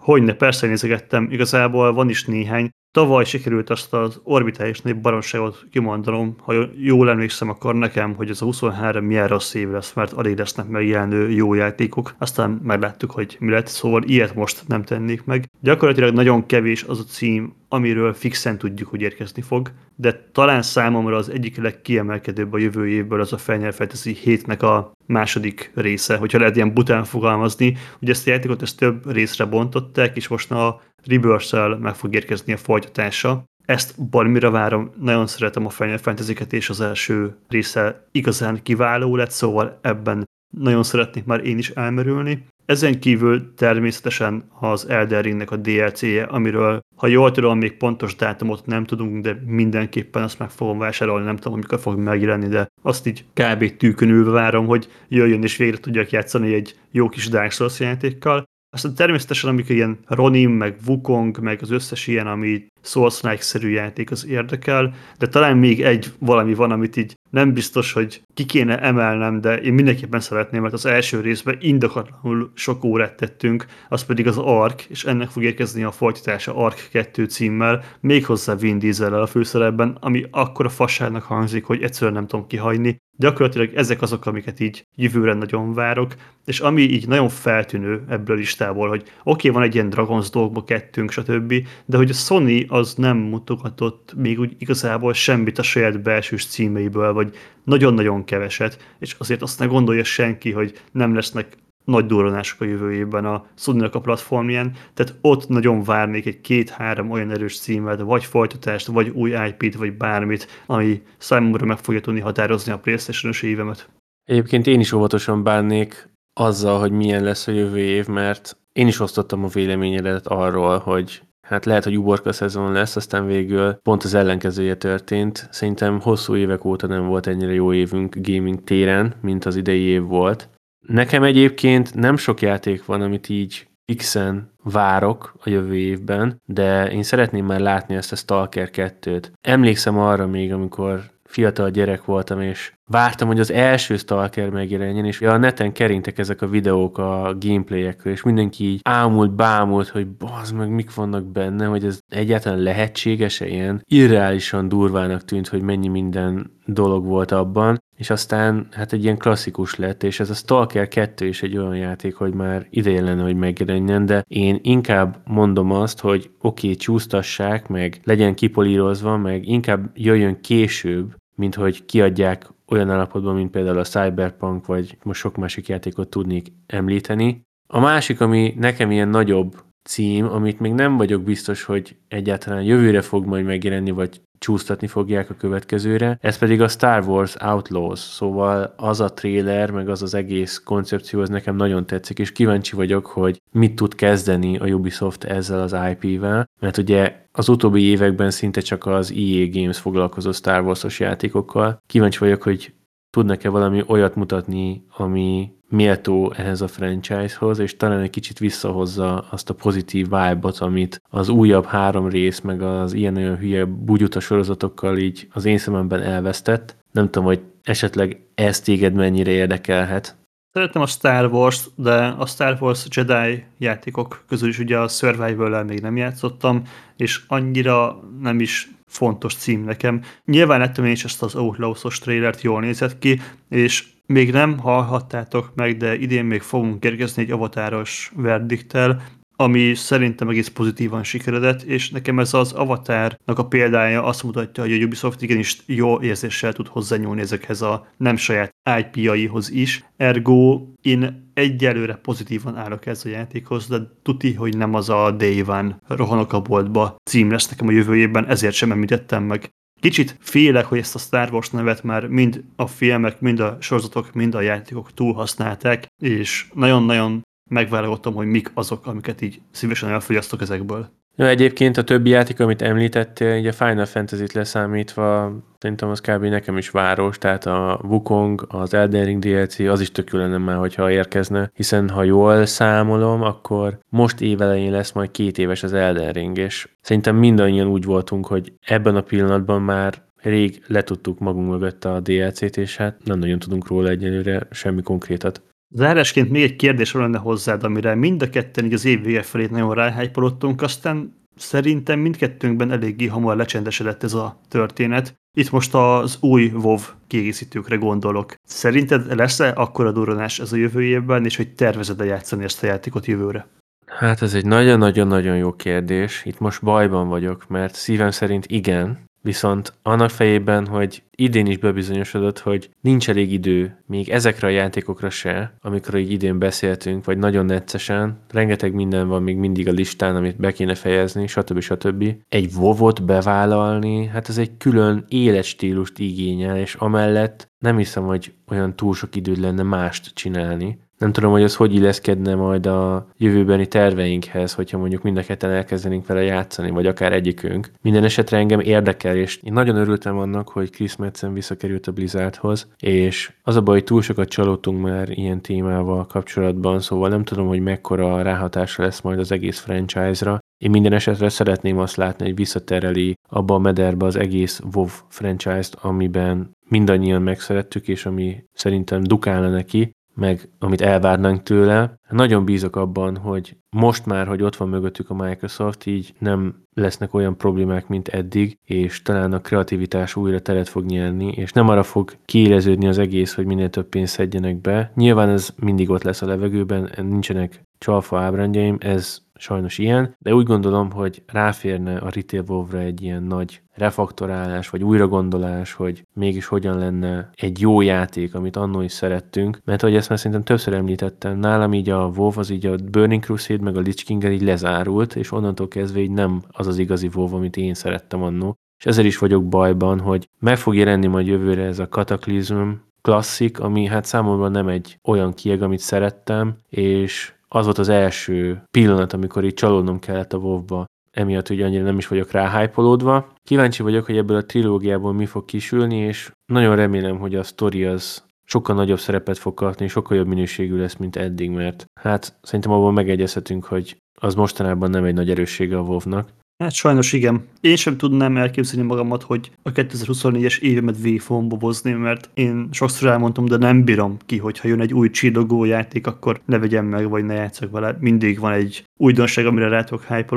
Hogyne, persze nézegettem, igazából van is néhány, tavaly sikerült azt az orbitális nép baromságot kimondanom, ha jól emlékszem, akkor nekem, hogy ez a 23 milyen rossz év lesz, mert alig lesznek megjelenő jó játékok. Aztán megláttuk, hogy mi lett, szóval ilyet most nem tennék meg. Gyakorlatilag nagyon kevés az a cím, amiről fixen tudjuk, hogy érkezni fog, de talán számomra az egyik legkiemelkedőbb a jövő évből az a Final Fantasy 7-nek a második része, hogyha lehet ilyen bután fogalmazni. Ugye ezt a játékot ezt több részre bontották, és most a rebirth meg fog érkezni a folytatása. Ezt barmira várom, nagyon szeretem a Final fantasy és az első része igazán kiváló lett, szóval ebben nagyon szeretnék már én is elmerülni. Ezen kívül természetesen az Elden Ringnek a DLC-je, amiről, ha jól tudom, még pontos dátumot nem tudunk, de mindenképpen azt meg fogom vásárolni, nem tudom, amikor fog megjelenni, de azt így kb. tűkönülve várom, hogy jöjjön és végre tudjak játszani egy jó kis Dark Souls játékkal. Aztán természetesen, amikor ilyen Ronin, meg Wukong, meg az összes ilyen, ami Souls-like-szerű játék az érdekel, de talán még egy valami van, amit így nem biztos, hogy ki kéne emelnem, de én mindenképpen szeretném, mert az első részben indokatlanul sok órát tettünk, az pedig az Ark, és ennek fog érkezni a folytatása Ark 2 címmel, méghozzá Vin diesel a főszerepben, ami akkora fasságnak hangzik, hogy egyszerűen nem tudom kihagyni. Gyakorlatilag ezek azok, amiket így jövőre nagyon várok, és ami így nagyon feltűnő ebből a listából, hogy oké, okay, van egy ilyen Dragon's Dogma kettőnk, stb., de hogy a Sony az nem mutogatott még úgy igazából semmit a saját belsős címeiből, vagy nagyon-nagyon keveset, és azért azt ne gondolja senki, hogy nem lesznek nagy durranások a jövő évben a sony a platformján, tehát ott nagyon várnék egy két-három olyan erős címet, vagy folytatást, vagy új IP-t, vagy bármit, ami számomra meg fogja tudni határozni a Playstation-os évemet. Egyébként én is óvatosan bánnék azzal, hogy milyen lesz a jövő év, mert én is osztottam a véleményedet arról, hogy hát lehet, hogy uborka szezon lesz, aztán végül pont az ellenkezője történt. Szerintem hosszú évek óta nem volt ennyire jó évünk gaming téren, mint az idei év volt. Nekem egyébként nem sok játék van, amit így fixen várok a jövő évben, de én szeretném már látni ezt a Stalker 2-t. Emlékszem arra még, amikor fiatal gyerek voltam, és vártam, hogy az első Stalker megjelenjen, és a neten kerintek ezek a videók a gameplayekről, és mindenki így ámult, bámult, hogy bazd meg, mik vannak benne, hogy ez egyáltalán lehetséges-e ilyen. Irreálisan durvának tűnt, hogy mennyi minden dolog volt abban, és aztán hát egy ilyen klasszikus lett, és ez a Stalker 2 is egy olyan játék, hogy már ideje lenne, hogy megjelenjen, de én inkább mondom azt, hogy oké, okay, csúsztassák, meg legyen kipolírozva, meg inkább jöjjön később, mint hogy kiadják olyan állapotban, mint például a Cyberpunk, vagy most sok másik játékot tudnék említeni. A másik, ami nekem ilyen nagyobb cím, amit még nem vagyok biztos, hogy egyáltalán jövőre fog majd megjelenni, vagy csúsztatni fogják a következőre, ez pedig a Star Wars Outlaws, szóval az a trailer, meg az az egész koncepció, az nekem nagyon tetszik, és kíváncsi vagyok, hogy mit tud kezdeni a Ubisoft ezzel az IP-vel, mert ugye az utóbbi években szinte csak az EA Games foglalkozó Star Wars-os játékokkal. Kíváncsi vagyok, hogy tudnak-e valami olyat mutatni, ami méltó ehhez a franchise-hoz, és talán egy kicsit visszahozza azt a pozitív vibe-ot, amit az újabb három rész, meg az ilyen-olyan hülye bugyuta sorozatokkal így az én szememben elvesztett. Nem tudom, hogy esetleg ez téged mennyire érdekelhet. Szeretem a Star Wars, de a Star Wars Jedi játékok közül is ugye a survival még nem játszottam, és annyira nem is fontos cím nekem. Nyilván lettem én is ezt az Outlaws-os trailert, jól nézett ki, és még nem hallhattátok meg, de idén még fogunk érkezni egy avatáros verdiktel, ami szerintem egész pozitívan sikeredett, és nekem ez az Avatarnak a példája azt mutatja, hogy a Ubisoft igenis jó érzéssel tud hozzányúlni ezekhez a nem saját IP-jaihoz is. Ergo én egyelőre pozitívan állok ez a játékhoz, de tuti, hogy nem az a Day One rohanok a boltba cím lesz nekem a jövő évben, ezért sem említettem meg. Kicsit félek, hogy ezt a Star Wars nevet már mind a filmek, mind a sorozatok, mind a játékok túlhasználták, és nagyon-nagyon megválogattam, hogy mik azok, amiket így szívesen elfogyasztok ezekből. Ja, egyébként a többi játék, amit említettél, így a Final Fantasy-t leszámítva, szerintem az kb. nekem is város, tehát a Wukong, az Elden Ring DLC, az is tök lenne már, hogyha érkezne, hiszen ha jól számolom, akkor most évelején lesz majd két éves az Elden Ring, és szerintem mindannyian úgy voltunk, hogy ebben a pillanatban már rég letudtuk magunk mögött a DLC-t, és hát nem nagyon tudunk róla egyelőre semmi konkrétat. Zárásként még egy kérdés lenne hozzád, amire mind a ketten így az év vége felé nagyon ráhájpolottunk, aztán szerintem mindkettőnkben eléggé hamar lecsendesedett ez a történet. Itt most az új WoW kiegészítőkre gondolok. Szerinted lesz-e akkora duranás ez a jövő évben, és hogy tervezed-e játszani ezt a játékot jövőre? Hát ez egy nagyon-nagyon-nagyon jó kérdés. Itt most bajban vagyok, mert szívem szerint igen, Viszont annak fejében, hogy idén is bebizonyosodott, hogy nincs elég idő még ezekre a játékokra se, amikor így idén beszéltünk, vagy nagyon neccesen, rengeteg minden van még mindig a listán, amit be kéne fejezni, stb. stb. Egy vovot bevállalni, hát ez egy külön életstílust igényel, és amellett nem hiszem, hogy olyan túl sok időd lenne mást csinálni. Nem tudom, hogy az hogy illeszkedne majd a jövőbeni terveinkhez, hogyha mondjuk mind a ketten elkezdenénk vele játszani, vagy akár egyikünk. Minden esetre engem érdekel, és én nagyon örültem annak, hogy Chris Metzen visszakerült a Blizzardhoz, és az a baj, hogy túl sokat csalódtunk már ilyen témával kapcsolatban, szóval nem tudom, hogy mekkora ráhatása lesz majd az egész franchise-ra, én minden esetre szeretném azt látni, hogy visszatereli abba a mederbe az egész WoW franchise-t, amiben mindannyian megszerettük, és ami szerintem dukálna neki, meg amit elvárnánk tőle. Nagyon bízok abban, hogy most már, hogy ott van mögöttük a Microsoft, így nem lesznek olyan problémák, mint eddig, és talán a kreativitás újra teret fog nyerni, és nem arra fog kiéleződni az egész, hogy minél több pénzt szedjenek be. Nyilván ez mindig ott lesz a levegőben, nincsenek csalfa ábrendjeim, ez sajnos ilyen, de úgy gondolom, hogy ráférne a Retail wow egy ilyen nagy refaktorálás, vagy újragondolás, hogy mégis hogyan lenne egy jó játék, amit annó is szerettünk, mert hogy ezt már szerintem többször említettem, nálam így a WoW, az így a Burning Crusade, meg a Lich king így lezárult, és onnantól kezdve így nem az az igazi WoW, amit én szerettem annó. És ezzel is vagyok bajban, hogy meg fog jelenni majd jövőre ez a Cataclysm klasszik, ami hát számomra nem egy olyan kieg, amit szerettem, és az volt az első pillanat, amikor így csalódnom kellett a wow emiatt ugye annyira nem is vagyok rá hype Kíváncsi vagyok, hogy ebből a trilógiából mi fog kisülni, és nagyon remélem, hogy a sztori az sokkal nagyobb szerepet fog kapni, sokkal jobb minőségű lesz, mint eddig, mert hát szerintem abban megegyezhetünk, hogy az mostanában nem egy nagy erőssége a WoW-nak. Hát sajnos igen. Én sem tudnám elképzelni magamat, hogy a 2024-es évemet V fogom bobozni, mert én sokszor elmondtam, de nem bírom ki, hogyha jön egy új csillogó játék, akkor ne vegyem meg, vagy ne játszok vele. Mindig van egy újdonság, amire rá tudok hype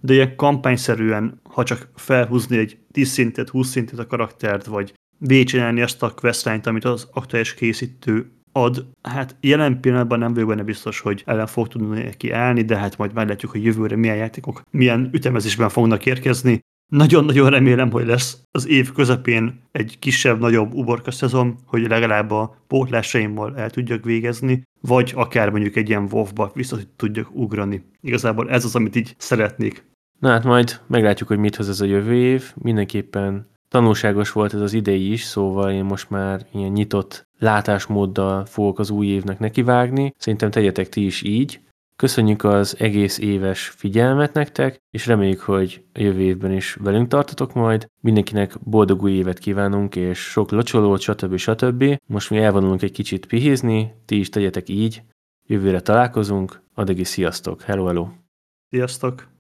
de ilyen kampányszerűen, ha csak felhúzni egy 10 szintet, 20 szintet a karaktert, vagy végigcsinálni azt a questline amit az aktuális készítő ad. Hát jelen pillanatban nem vagyok benne biztos, hogy ellen fog tudni neki állni, de hát majd meglátjuk, hogy jövőre milyen játékok, milyen ütemezésben fognak érkezni. Nagyon-nagyon remélem, hogy lesz az év közepén egy kisebb-nagyobb uborka szezon, hogy legalább a pótlásaimmal el tudjak végezni, vagy akár mondjuk egy ilyen WoW-ba vissza tudjak ugrani. Igazából ez az, amit így szeretnék. Na hát majd meglátjuk, hogy mit hoz ez a jövő év. Mindenképpen tanulságos volt ez az idei is, szóval én most már ilyen nyitott látásmóddal fogok az új évnek nekivágni. Szerintem tegyetek ti is így. Köszönjük az egész éves figyelmet nektek, és reméljük, hogy a jövő évben is velünk tartotok majd. Mindenkinek boldog új évet kívánunk, és sok locsolót, stb. stb. Most mi elvonulunk egy kicsit pihézni, ti is tegyetek így. Jövőre találkozunk, addig is sziasztok, hello, hello! Sziasztok!